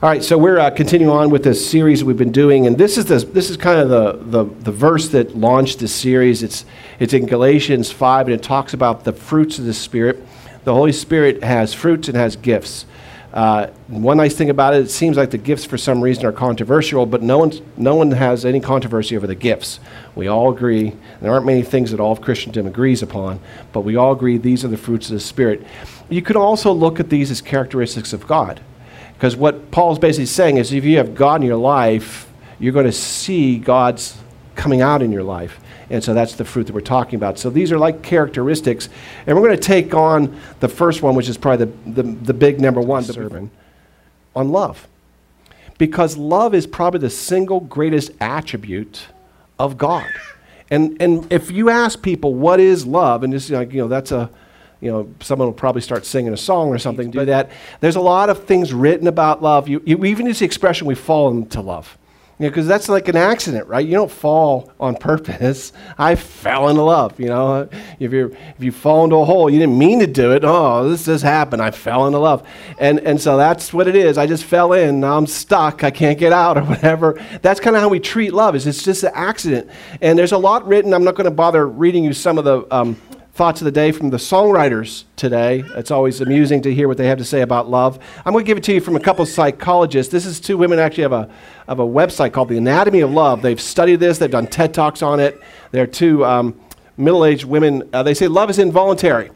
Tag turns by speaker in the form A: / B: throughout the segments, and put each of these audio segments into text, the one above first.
A: All right, so we're uh, continuing on with this series we've been doing, and this is the, this is kind of the, the, the verse that launched this series. It's it's in Galatians five, and it talks about the fruits of the Spirit. The Holy Spirit has fruits and has gifts. Uh, one nice thing about it, it seems like the gifts for some reason are controversial, but no, one's, no one has any controversy over the gifts. We all agree. There aren't many things that all of Christendom agrees upon, but we all agree these are the fruits of the Spirit. You could also look at these as characteristics of God. Because what Paul's basically saying is if you have God in your life, you're going to see God's coming out in your life. And so that's the fruit that we're talking about. So these are like characteristics. And we're going to take on the first one, which is probably the, the, the big number one sermon, on love. Because love is probably the single greatest attribute of God. And, and if you ask people, what is love? And just like, you know, that's a, you know, someone will probably start singing a song or something. Do that. There's a lot of things written about love. You, you even use the expression "we fall into love," because you know, that's like an accident, right? You don't fall on purpose. I fell into love. You know, if you if you fall into a hole, you didn't mean to do it. Oh, this just happened. I fell into love, and and so that's what it is. I just fell in. Now I'm stuck. I can't get out or whatever. That's kind of how we treat love. Is it's just an accident. And there's a lot written. I'm not going to bother reading you some of the. Um, thoughts of the day from the songwriters today. It's always amusing to hear what they have to say about love. I'm going to give it to you from a couple of psychologists. This is two women actually have a, have a website called The Anatomy of Love. They've studied this, they've done TED Talks on it. They're two um, middle aged women. Uh, they say love is involuntary.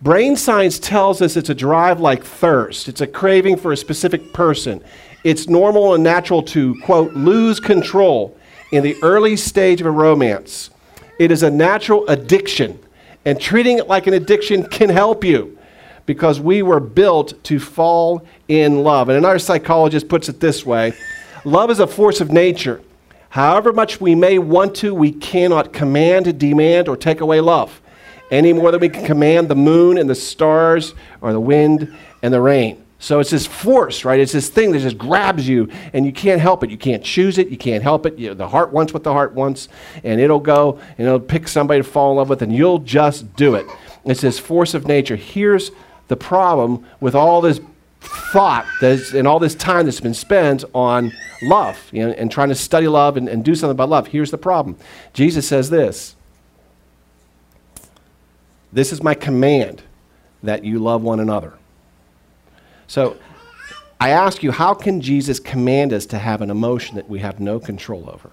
A: Brain science tells us it's a drive like thirst, it's a craving for a specific person. It's normal and natural to, quote, lose control in the early stage of a romance. It is a natural addiction and treating it like an addiction can help you because we were built to fall in love. And another psychologist puts it this way love is a force of nature. However much we may want to, we cannot command, demand, or take away love any more than we can command the moon and the stars or the wind and the rain. So it's this force, right? It's this thing that just grabs you and you can't help it. You can't choose it. You can't help it. You the heart wants what the heart wants and it'll go and it'll pick somebody to fall in love with and you'll just do it. It's this force of nature. Here's the problem with all this thought that's, and all this time that's been spent on love you know, and trying to study love and, and do something about love. Here's the problem Jesus says this This is my command that you love one another. So I ask you, how can Jesus command us to have an emotion that we have no control over?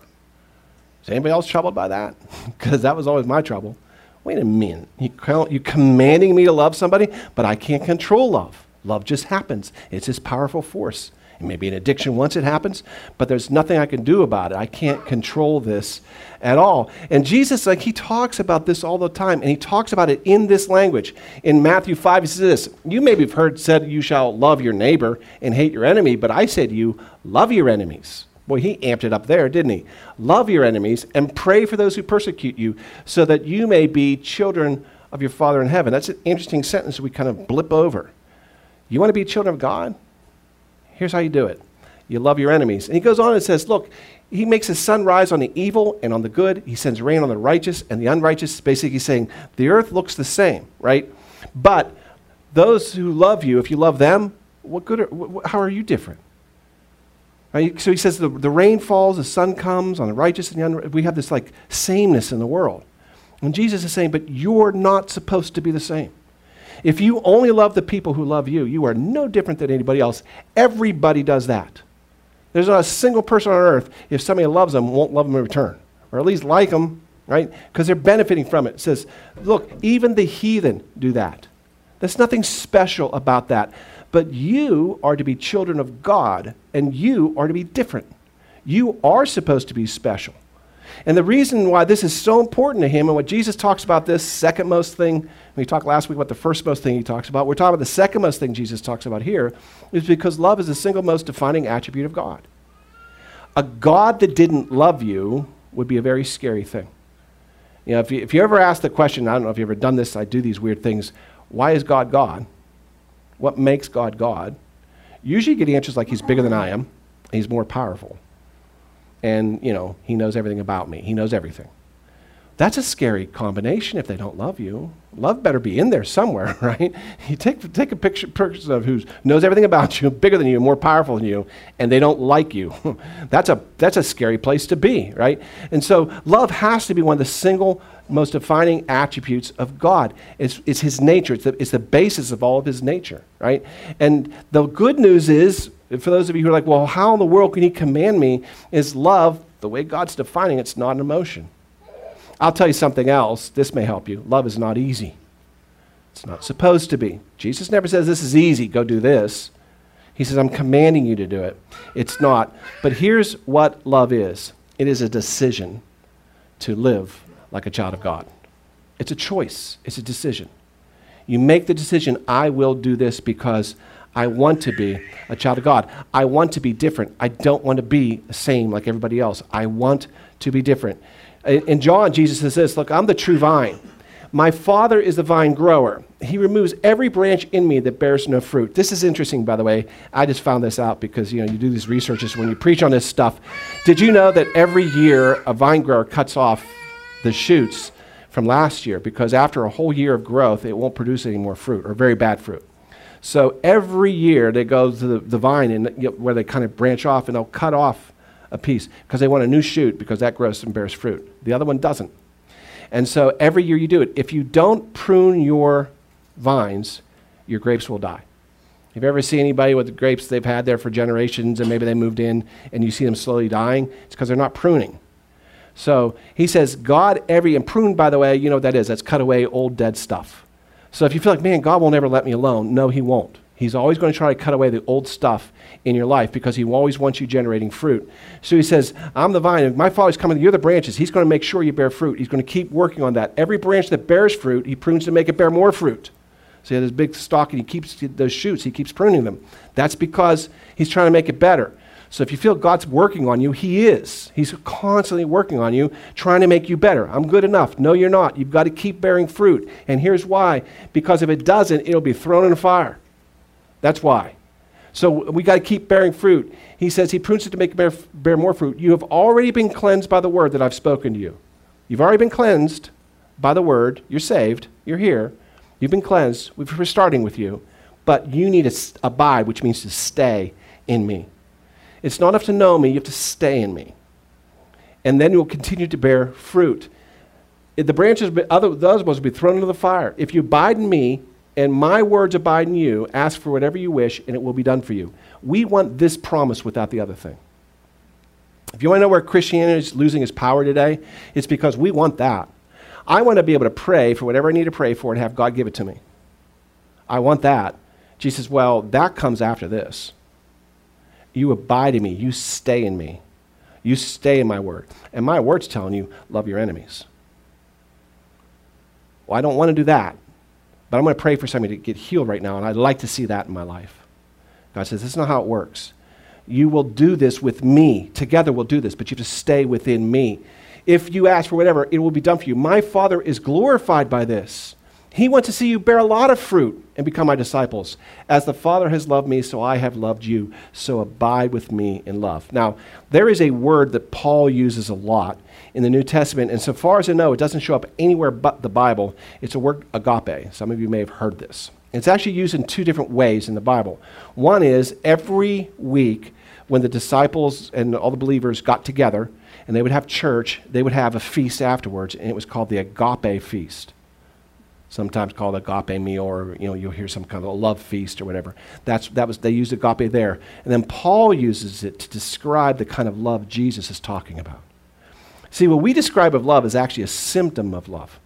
A: Is anybody else troubled by that? Because that was always my trouble. Wait a minute. You, you commanding me to love somebody, but I can't control love. Love just happens. It's this powerful force. It may be an addiction once it happens, but there's nothing I can do about it. I can't control this at all. And Jesus, like, he talks about this all the time, and he talks about it in this language. In Matthew 5, he says this You maybe have heard said, You shall love your neighbor and hate your enemy, but I say to you, love your enemies. Boy, he amped it up there, didn't he? Love your enemies and pray for those who persecute you, so that you may be children of your Father in heaven. That's an interesting sentence we kind of blip over. You want to be children of God? Here's how you do it you love your enemies. And he goes on and says, Look, he makes his sun rise on the evil and on the good. He sends rain on the righteous and the unrighteous. Basically, saying the earth looks the same, right? But those who love you, if you love them, what good? Are, wh- how are you different? Right? So he says the, the rain falls, the sun comes on the righteous and the unrighteous. We have this like sameness in the world. And Jesus is saying, but you're not supposed to be the same. If you only love the people who love you, you are no different than anybody else. Everybody does that. There's not a single person on earth, if somebody loves them, won't love them in return, or at least like them, right? Because they're benefiting from it. It says, look, even the heathen do that. There's nothing special about that. But you are to be children of God, and you are to be different. You are supposed to be special. And the reason why this is so important to him, and what Jesus talks about this second most thing, we talked last week about the first most thing he talks about, we're talking about the second most thing Jesus talks about here, is because love is the single most defining attribute of God. A God that didn't love you would be a very scary thing. You know, if you, if you ever ask the question, I don't know if you've ever done this, I do these weird things, why is God God? What makes God God? Usually you get answers like he's bigger than I am, he's more powerful and, you know, he knows everything about me. He knows everything. That's a scary combination if they don't love you. Love better be in there somewhere, right? You take, take a picture person of who knows everything about you, bigger than you, more powerful than you, and they don't like you. that's, a, that's a scary place to be, right? And so love has to be one of the single most defining attributes of God. It's, it's his nature, it's the, it's the basis of all of his nature, right? And the good news is, for those of you who are like, well, how in the world can he command me? Is love, the way God's defining it's not an emotion. I'll tell you something else. This may help you. Love is not easy. It's not supposed to be. Jesus never says, This is easy, go do this. He says, I'm commanding you to do it. It's not. But here's what love is it is a decision to live like a child of God. It's a choice, it's a decision. You make the decision, I will do this because I want to be a child of God. I want to be different. I don't want to be the same like everybody else. I want to be different. In John, Jesus says this Look, I'm the true vine. My Father is the vine grower. He removes every branch in me that bears no fruit. This is interesting, by the way. I just found this out because you know you do these researches when you preach on this stuff. Did you know that every year a vine grower cuts off the shoots from last year because after a whole year of growth, it won't produce any more fruit or very bad fruit. So every year they go to the, the vine and you know, where they kind of branch off and they'll cut off a piece because they want a new shoot because that grows and bears fruit. The other one doesn't. And so every year you do it. If you don't prune your vines, your grapes will die. Have you ever seen anybody with the grapes they've had there for generations and maybe they moved in and you see them slowly dying? It's because they're not pruning. So he says, God, every, and prune, by the way, you know what that is? That's cut away old dead stuff. So if you feel like, man, God will never let me alone, no, he won't. He's always going to try to cut away the old stuff in your life because he always wants you generating fruit. So he says, I'm the vine, and my father's coming, you're the branches. He's going to make sure you bear fruit. He's going to keep working on that. Every branch that bears fruit, he prunes to make it bear more fruit. So he this big stalk and he keeps those shoots, he keeps pruning them. That's because he's trying to make it better. So if you feel God's working on you, He is. He's constantly working on you, trying to make you better. I'm good enough. No, you're not. You've got to keep bearing fruit. And here's why because if it doesn't, it'll be thrown in the fire. That's why. So we got to keep bearing fruit. He says he prunes it to make bear, bear more fruit. You have already been cleansed by the word that I've spoken to you. You've already been cleansed by the word. You're saved. You're here. You've been cleansed. We're starting with you. But you need to abide, which means to stay in me. It's not enough to know me, you have to stay in me. And then you'll continue to bear fruit. If the branches, other, those to be thrown into the fire. If you abide in me, and my words abide in you, ask for whatever you wish, and it will be done for you. We want this promise without the other thing. If you want to know where Christianity is losing its power today, it's because we want that. I want to be able to pray for whatever I need to pray for and have God give it to me. I want that. Jesus well, that comes after this. You abide in me. You stay in me. You stay in my word. And my word's telling you, love your enemies. Well, I don't want to do that. But I'm going to pray for somebody to get healed right now, and I'd like to see that in my life. God says, This is not how it works. You will do this with me. Together we'll do this, but you have to stay within me. If you ask for whatever, it will be done for you. My Father is glorified by this. He wants to see you bear a lot of fruit and become my disciples. As the Father has loved me, so I have loved you. So abide with me in love. Now, there is a word that Paul uses a lot in the New Testament, and so far as I know, it doesn't show up anywhere but the Bible. It's a word agape. Some of you may have heard this. It's actually used in two different ways in the Bible. One is every week when the disciples and all the believers got together and they would have church, they would have a feast afterwards, and it was called the agape feast sometimes called agape meal, or you know, you'll hear some kind of a love feast or whatever. That's, that was, they used agape there. And then Paul uses it to describe the kind of love Jesus is talking about. See, what we describe of love is actually a symptom of love.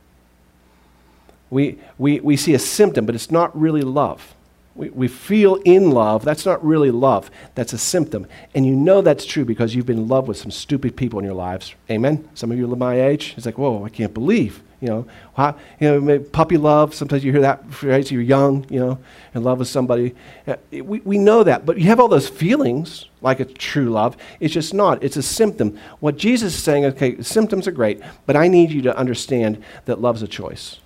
A: We, we, we see a symptom, but it's not really love. We, we feel in love. That's not really love. That's a symptom. And you know that's true because you've been in love with some stupid people in your lives. Amen? Some of you are my age. It's like, whoa, I can't believe you know, how, you know, puppy love. Sometimes you hear that right? You're young, you know, in love with somebody. Uh, we, we know that, but you have all those feelings like a true love. It's just not. It's a symptom. What Jesus is saying, okay, symptoms are great, but I need you to understand that love's a choice.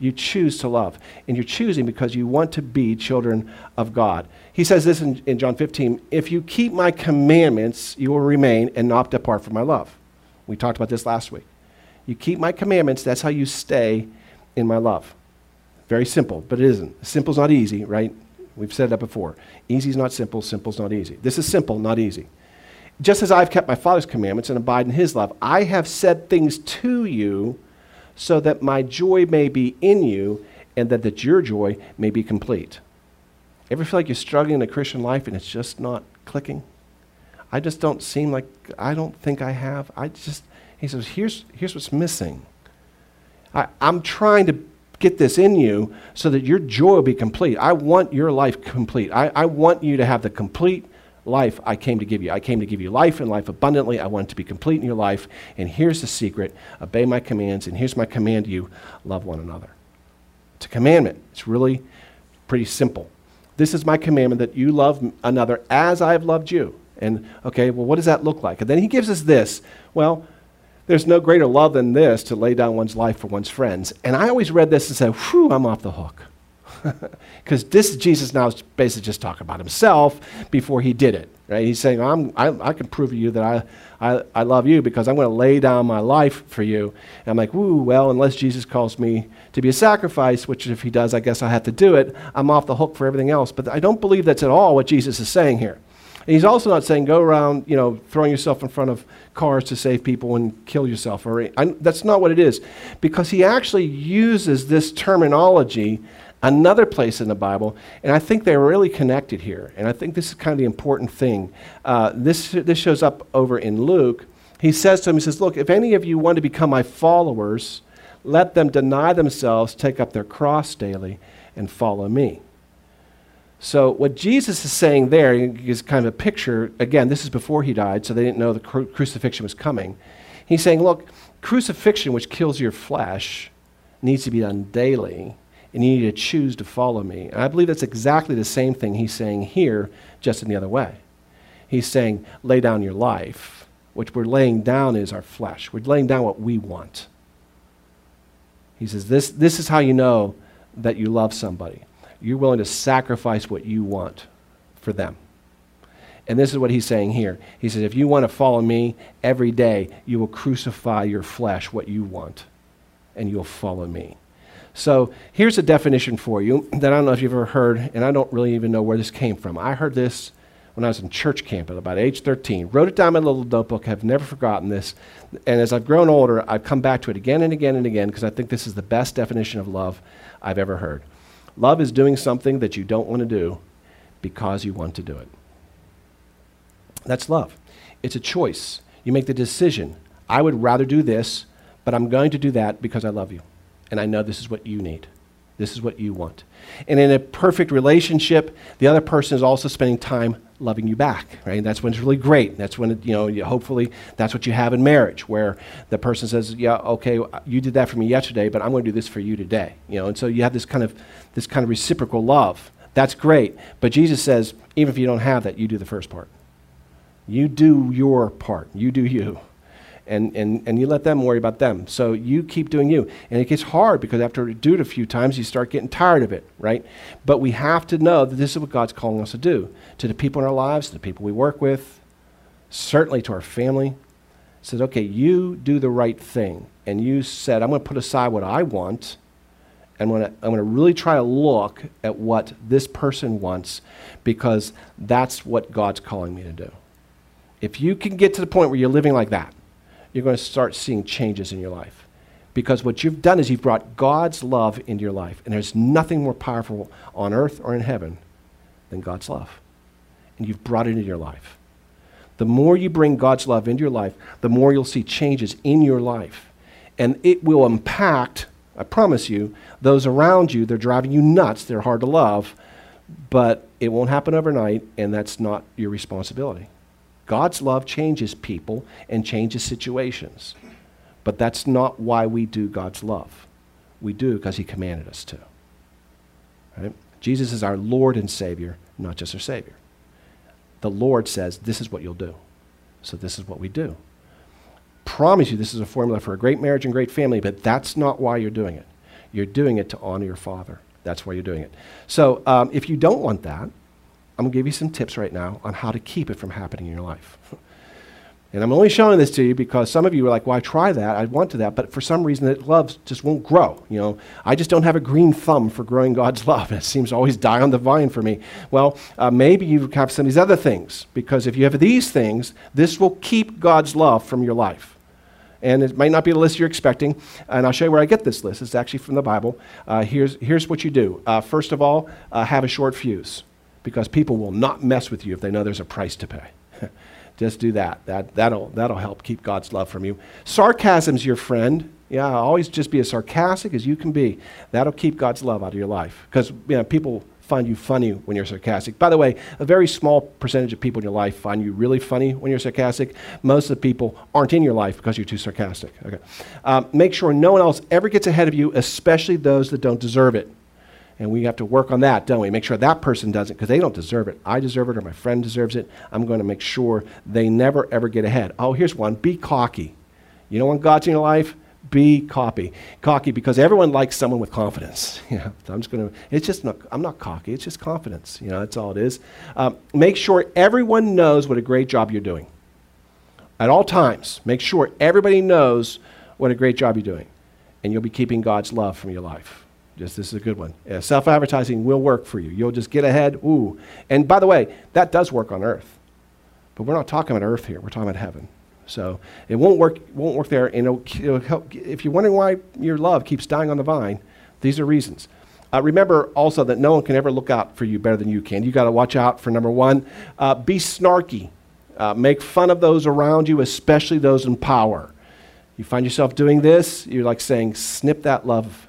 A: You choose to love, and you're choosing because you want to be children of God. He says this in, in John 15 If you keep my commandments, you will remain and not depart from my love. We talked about this last week. You keep my commandments, that's how you stay in my love. Very simple, but it isn't. Simple's not easy, right? We've said that before. Easy is not simple, simple's not easy. This is simple, not easy. Just as I've kept my Father's commandments and abide in his love, I have said things to you so that my joy may be in you and that, that your joy may be complete. Ever feel like you're struggling in the Christian life and it's just not clicking? I just don't seem like, I don't think I have. I just, he says, here's, here's what's missing. I, I'm trying to get this in you so that your joy will be complete. I want your life complete. I, I want you to have the complete life I came to give you. I came to give you life and life abundantly. I want it to be complete in your life. And here's the secret obey my commands. And here's my command to you love one another. It's a commandment. It's really pretty simple. This is my commandment that you love another as I have loved you. And okay, well, what does that look like? And then he gives us this. Well, there's no greater love than this to lay down one's life for one's friends. And I always read this and said, whew, I'm off the hook. Because this Jesus now is basically just talking about himself before he did it. Right? He's saying, I'm, I, I can prove to you that I, I, I love you because I'm going to lay down my life for you. And I'm like, ooh, well, unless Jesus calls me to be a sacrifice, which if he does, I guess I have to do it, I'm off the hook for everything else. But I don't believe that's at all what Jesus is saying here. And he's also not saying go around, you know, throwing yourself in front of cars to save people and kill yourself. Or that's not what it is, because he actually uses this terminology another place in the Bible, and I think they're really connected here. And I think this is kind of the important thing. Uh, this, this shows up over in Luke. He says to him, He says, Look, if any of you want to become my followers, let them deny themselves, take up their cross daily, and follow me. So, what Jesus is saying there is kind of a picture. Again, this is before he died, so they didn't know the cru- crucifixion was coming. He's saying, Look, crucifixion, which kills your flesh, needs to be done daily and you need to choose to follow me. And I believe that's exactly the same thing he's saying here, just in the other way. He's saying, lay down your life. Which we're laying down is our flesh. We're laying down what we want. He says, this, this is how you know that you love somebody. You're willing to sacrifice what you want for them. And this is what he's saying here. He says, if you want to follow me every day, you will crucify your flesh, what you want, and you'll follow me. So here's a definition for you that I don't know if you've ever heard, and I don't really even know where this came from. I heard this when I was in church camp at about age 13. Wrote it down in a little notebook, have never forgotten this. And as I've grown older, I've come back to it again and again and again because I think this is the best definition of love I've ever heard. Love is doing something that you don't want to do because you want to do it. That's love. It's a choice. You make the decision. I would rather do this, but I'm going to do that because I love you and I know this is what you need. This is what you want. And in a perfect relationship, the other person is also spending time loving you back, right? That's when it's really great. That's when, it, you know, you, hopefully that's what you have in marriage, where the person says, yeah, okay, you did that for me yesterday, but I'm going to do this for you today. You know, and so you have this kind of, this kind of reciprocal love. That's great. But Jesus says, even if you don't have that, you do the first part. You do your part. You do you and, and, and you let them worry about them. So you keep doing you. And it gets hard because after you do it a few times, you start getting tired of it, right? But we have to know that this is what God's calling us to do to the people in our lives, to the people we work with, certainly to our family. Says, okay, you do the right thing. And you said, I'm going to put aside what I want. And I'm going to really try to look at what this person wants because that's what God's calling me to do. If you can get to the point where you're living like that, you're going to start seeing changes in your life. Because what you've done is you've brought God's love into your life. And there's nothing more powerful on earth or in heaven than God's love. And you've brought it into your life. The more you bring God's love into your life, the more you'll see changes in your life. And it will impact, I promise you, those around you. They're driving you nuts. They're hard to love. But it won't happen overnight, and that's not your responsibility. God's love changes people and changes situations. But that's not why we do God's love. We do because He commanded us to. Right? Jesus is our Lord and Savior, not just our Savior. The Lord says, This is what you'll do. So this is what we do. Promise you, this is a formula for a great marriage and great family, but that's not why you're doing it. You're doing it to honor your Father. That's why you're doing it. So um, if you don't want that, I'm going to give you some tips right now on how to keep it from happening in your life. And I'm only showing this to you because some of you are like, well, I try that, I want to that, but for some reason that love just won't grow. You know, I just don't have a green thumb for growing God's love. It seems to always die on the vine for me. Well, uh, maybe you have some of these other things because if you have these things, this will keep God's love from your life. And it might not be the list you're expecting. And I'll show you where I get this list. It's actually from the Bible. Uh, here's, here's what you do. Uh, first of all, uh, have a short fuse because people will not mess with you if they know there's a price to pay. Just do that. that that'll, that'll help keep God's love from you. Sarcasm's your friend. Yeah, always just be as sarcastic as you can be. That'll keep God's love out of your life. Because you know, people find you funny when you're sarcastic. By the way, a very small percentage of people in your life find you really funny when you're sarcastic. Most of the people aren't in your life because you're too sarcastic. Okay. Um, make sure no one else ever gets ahead of you, especially those that don't deserve it. And we have to work on that, don't we? Make sure that person doesn't because they don't deserve it. I deserve it or my friend deserves it. I'm going to make sure they never, ever get ahead. Oh, here's one be cocky. You know when God's in your life? Be cocky. Cocky because everyone likes someone with confidence. Know, I'm just going to, it's just not, I'm not cocky. It's just confidence. You know, that's all it is. Um, make sure everyone knows what a great job you're doing. At all times, make sure everybody knows what a great job you're doing. And you'll be keeping God's love from your life. Just this is a good one. Yeah, Self advertising will work for you. You'll just get ahead. Ooh. And by the way, that does work on earth. But we're not talking about earth here. We're talking about heaven. So it won't work, won't work there. And it'll, it'll help. If you're wondering why your love keeps dying on the vine, these are reasons. Uh, remember also that no one can ever look out for you better than you can. You got to watch out for number one, uh, be snarky. Uh, make fun of those around you, especially those in power. You find yourself doing this, you're like saying, snip that love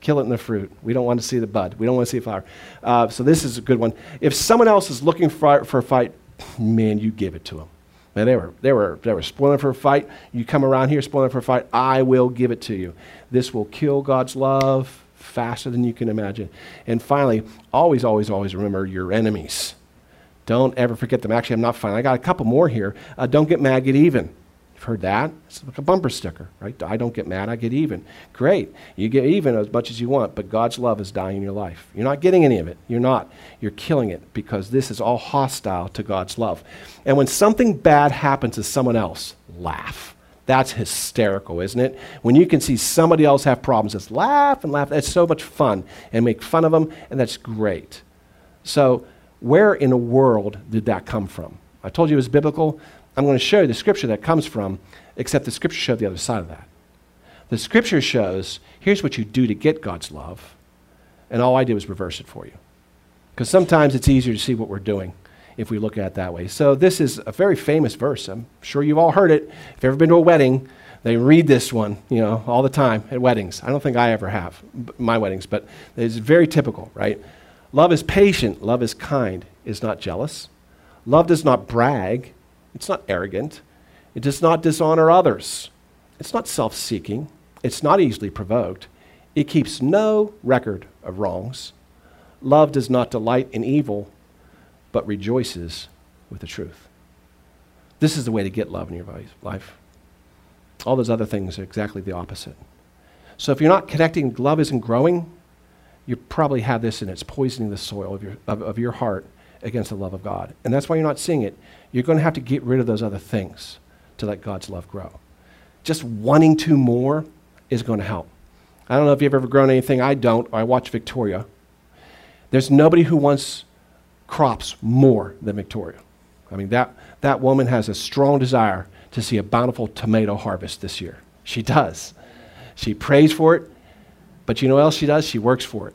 A: kill it in the fruit. We don't want to see the bud. We don't want to see a flower. Uh, so this is a good one. If someone else is looking for, for a fight, man, you give it to them. Man, they were, they, were, they were spoiling for a fight. You come around here spoiling for a fight, I will give it to you. This will kill God's love faster than you can imagine. And finally, always, always, always remember your enemies. Don't ever forget them. Actually, I'm not fine. I got a couple more here. Uh, don't get mad, get even. You've heard that? It's like a bumper sticker, right? I don't get mad, I get even. Great. You get even as much as you want, but God's love is dying in your life. You're not getting any of it. You're not. You're killing it because this is all hostile to God's love. And when something bad happens to someone else, laugh. That's hysterical, isn't it? When you can see somebody else have problems, just laugh and laugh. That's so much fun. And make fun of them, and that's great. So, where in the world did that come from? I told you it was biblical. I'm going to show you the scripture that comes from, except the scripture showed the other side of that. The scripture shows here's what you do to get God's love, and all I did was reverse it for you. Because sometimes it's easier to see what we're doing if we look at it that way. So, this is a very famous verse. I'm sure you've all heard it. If you've ever been to a wedding, they read this one, you know, all the time at weddings. I don't think I ever have, my weddings, but it's very typical, right? Love is patient, love is kind, is not jealous. Love does not brag, it's not arrogant. It does not dishonor others. It's not self seeking. It's not easily provoked. It keeps no record of wrongs. Love does not delight in evil, but rejoices with the truth. This is the way to get love in your life. All those other things are exactly the opposite. So if you're not connecting, love isn't growing, you probably have this and it's poisoning the soil of your, of, of your heart against the love of God. And that's why you're not seeing it. You're going to have to get rid of those other things to let God's love grow. Just wanting to more is going to help. I don't know if you've ever grown anything. I don't. I watch Victoria. There's nobody who wants crops more than Victoria. I mean, that, that woman has a strong desire to see a bountiful tomato harvest this year. She does. She prays for it, but you know what else she does? She works for it.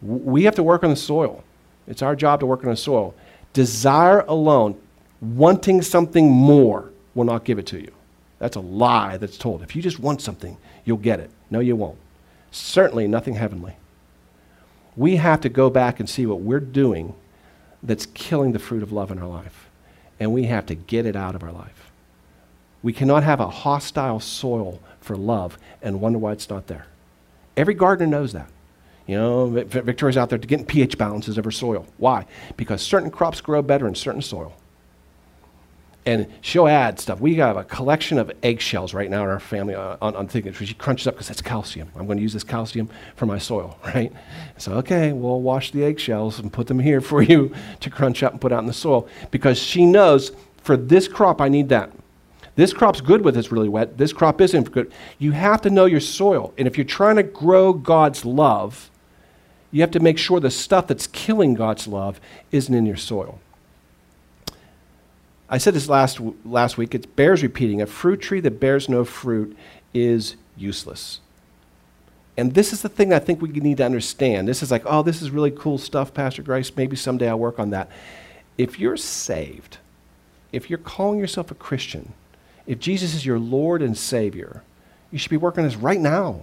A: We have to work on the soil. It's our job to work on the soil. Desire alone, wanting something more, will not give it to you. That's a lie that's told. If you just want something, you'll get it. No, you won't. Certainly nothing heavenly. We have to go back and see what we're doing that's killing the fruit of love in our life. And we have to get it out of our life. We cannot have a hostile soil for love and wonder why it's not there. Every gardener knows that. You know, Victoria's out there getting pH balances of her soil. Why? Because certain crops grow better in certain soil. And she'll add stuff. We have a collection of eggshells right now in our family uh, on, on, on things. She crunches up because that's calcium. I'm going to use this calcium for my soil, right? So, okay, we'll wash the eggshells and put them here for you to crunch up and put out in the soil because she knows For this crop, I need that. This crop's good with it's really wet. This crop isn't good. You have to know your soil. And if you're trying to grow God's love, you have to make sure the stuff that's killing God's love isn't in your soil. I said this last, last week. It bears repeating. A fruit tree that bears no fruit is useless. And this is the thing I think we need to understand. This is like, oh, this is really cool stuff, Pastor Grace. Maybe someday I'll work on that. If you're saved, if you're calling yourself a Christian, if Jesus is your Lord and Savior, you should be working on this right now,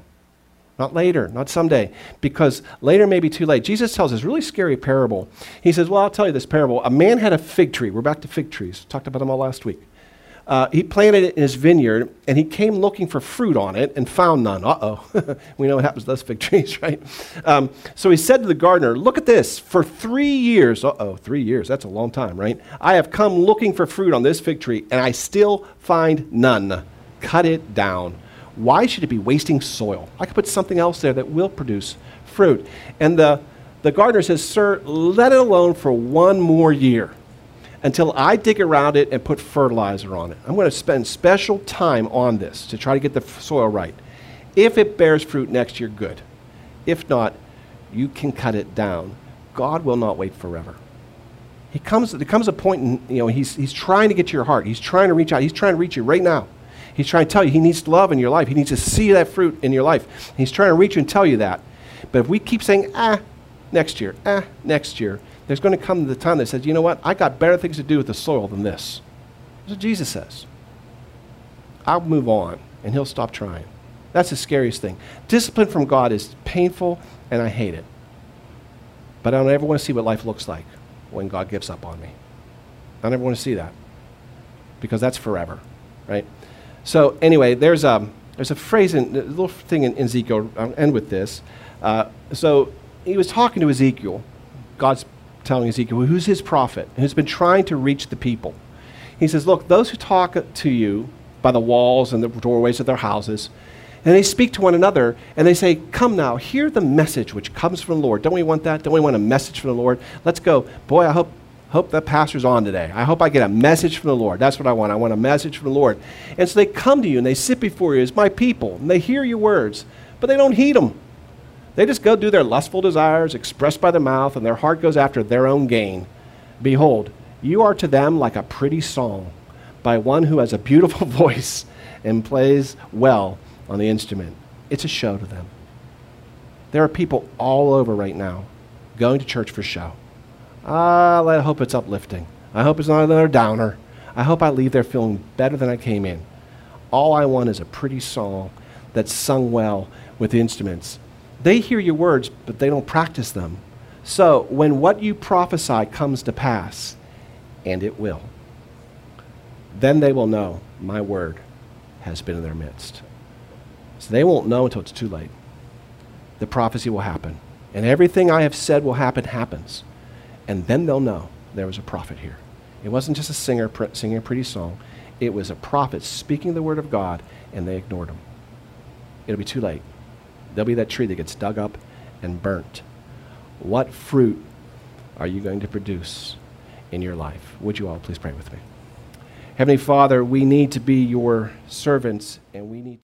A: not later, not someday, because later may be too late. Jesus tells this really scary parable. He says, Well, I'll tell you this parable. A man had a fig tree. We're back to fig trees. Talked about them all last week. Uh, he planted it in his vineyard, and he came looking for fruit on it and found none. Uh oh. we know what happens to those fig trees, right? Um, so he said to the gardener, Look at this. For three years, uh oh, three years, that's a long time, right? I have come looking for fruit on this fig tree, and I still find none. Cut it down. Why should it be wasting soil? I could put something else there that will produce fruit. And the, the gardener says, Sir, let it alone for one more year until I dig around it and put fertilizer on it. I'm going to spend special time on this to try to get the soil right. If it bears fruit next year, good. If not, you can cut it down. God will not wait forever. He comes, there comes a point in, you know, he's, he's trying to get to your heart. He's trying to reach out. He's trying to reach you right now. He's trying to tell you he needs love in your life. He needs to see that fruit in your life. He's trying to reach you and tell you that. But if we keep saying, ah, next year, ah, next year, there's going to come the time that says, you know what? I got better things to do with the soil than this. That's what Jesus says. I'll move on, and he'll stop trying. That's the scariest thing. Discipline from God is painful, and I hate it. But I don't ever want to see what life looks like when God gives up on me. I never want to see that because that's forever, right? So anyway, there's a there's a phrase in a little thing in, in Ezekiel. I'll end with this. Uh, so he was talking to Ezekiel. God's telling Ezekiel, who's his prophet, who's been trying to reach the people. He says, Look, those who talk to you by the walls and the doorways of their houses, and they speak to one another, and they say, Come now, hear the message which comes from the Lord. Don't we want that? Don't we want a message from the Lord? Let's go. Boy, I hope, hope that pastor's on today. I hope I get a message from the Lord. That's what I want. I want a message from the Lord. And so they come to you and they sit before you as my people, and they hear your words, but they don't heed them. They just go do their lustful desires expressed by the mouth, and their heart goes after their own gain. Behold, you are to them like a pretty song by one who has a beautiful voice and plays well on the instrument. It's a show to them. There are people all over right now going to church for show. Ah, I hope it's uplifting. I hope it's not another downer. I hope I leave there feeling better than I came in. All I want is a pretty song that's sung well with instruments they hear your words, but they don't practice them. So when what you prophesy comes to pass, and it will, then they will know my word has been in their midst. So they won't know until it's too late. The prophecy will happen. And everything I have said will happen happens. And then they'll know there was a prophet here. It wasn't just a singer pr- singing a pretty song, it was a prophet speaking the word of God, and they ignored him. It'll be too late. There'll be that tree that gets dug up and burnt. What fruit are you going to produce in your life? Would you all please pray with me? Heavenly Father, we need to be your servants and we need